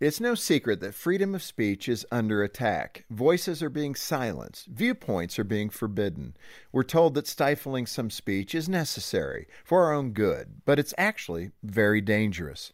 It's no secret that freedom of speech is under attack. Voices are being silenced. Viewpoints are being forbidden. We're told that stifling some speech is necessary for our own good, but it's actually very dangerous.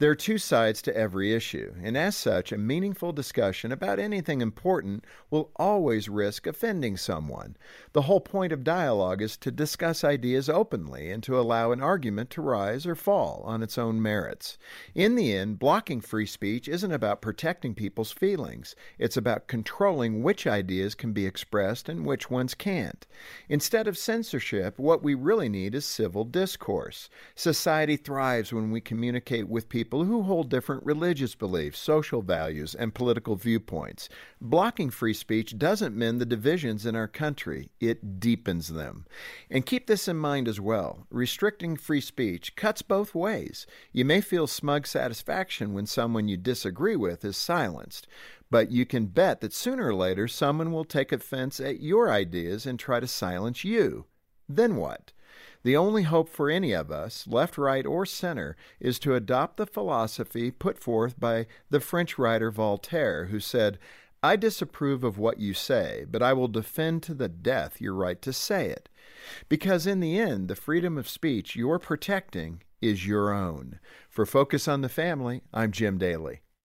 There are two sides to every issue, and as such, a meaningful discussion about anything important will always risk offending someone. The whole point of dialogue is to discuss ideas openly and to allow an argument to rise or fall on its own merits. In the end, blocking free speech isn't about protecting people's feelings, it's about controlling which ideas can be expressed and which ones can't. Instead of censorship, what we really need is civil discourse. Society thrives when we communicate with people people who hold different religious beliefs, social values, and political viewpoints. Blocking free speech doesn't mend the divisions in our country, it deepens them. And keep this in mind as well restricting free speech cuts both ways. You may feel smug satisfaction when someone you disagree with is silenced. But you can bet that sooner or later someone will take offense at your ideas and try to silence you. Then what? The only hope for any of us, left, right, or center, is to adopt the philosophy put forth by the French writer Voltaire, who said, I disapprove of what you say, but I will defend to the death your right to say it. Because in the end, the freedom of speech you're protecting is your own. For Focus on the Family, I'm Jim Daly.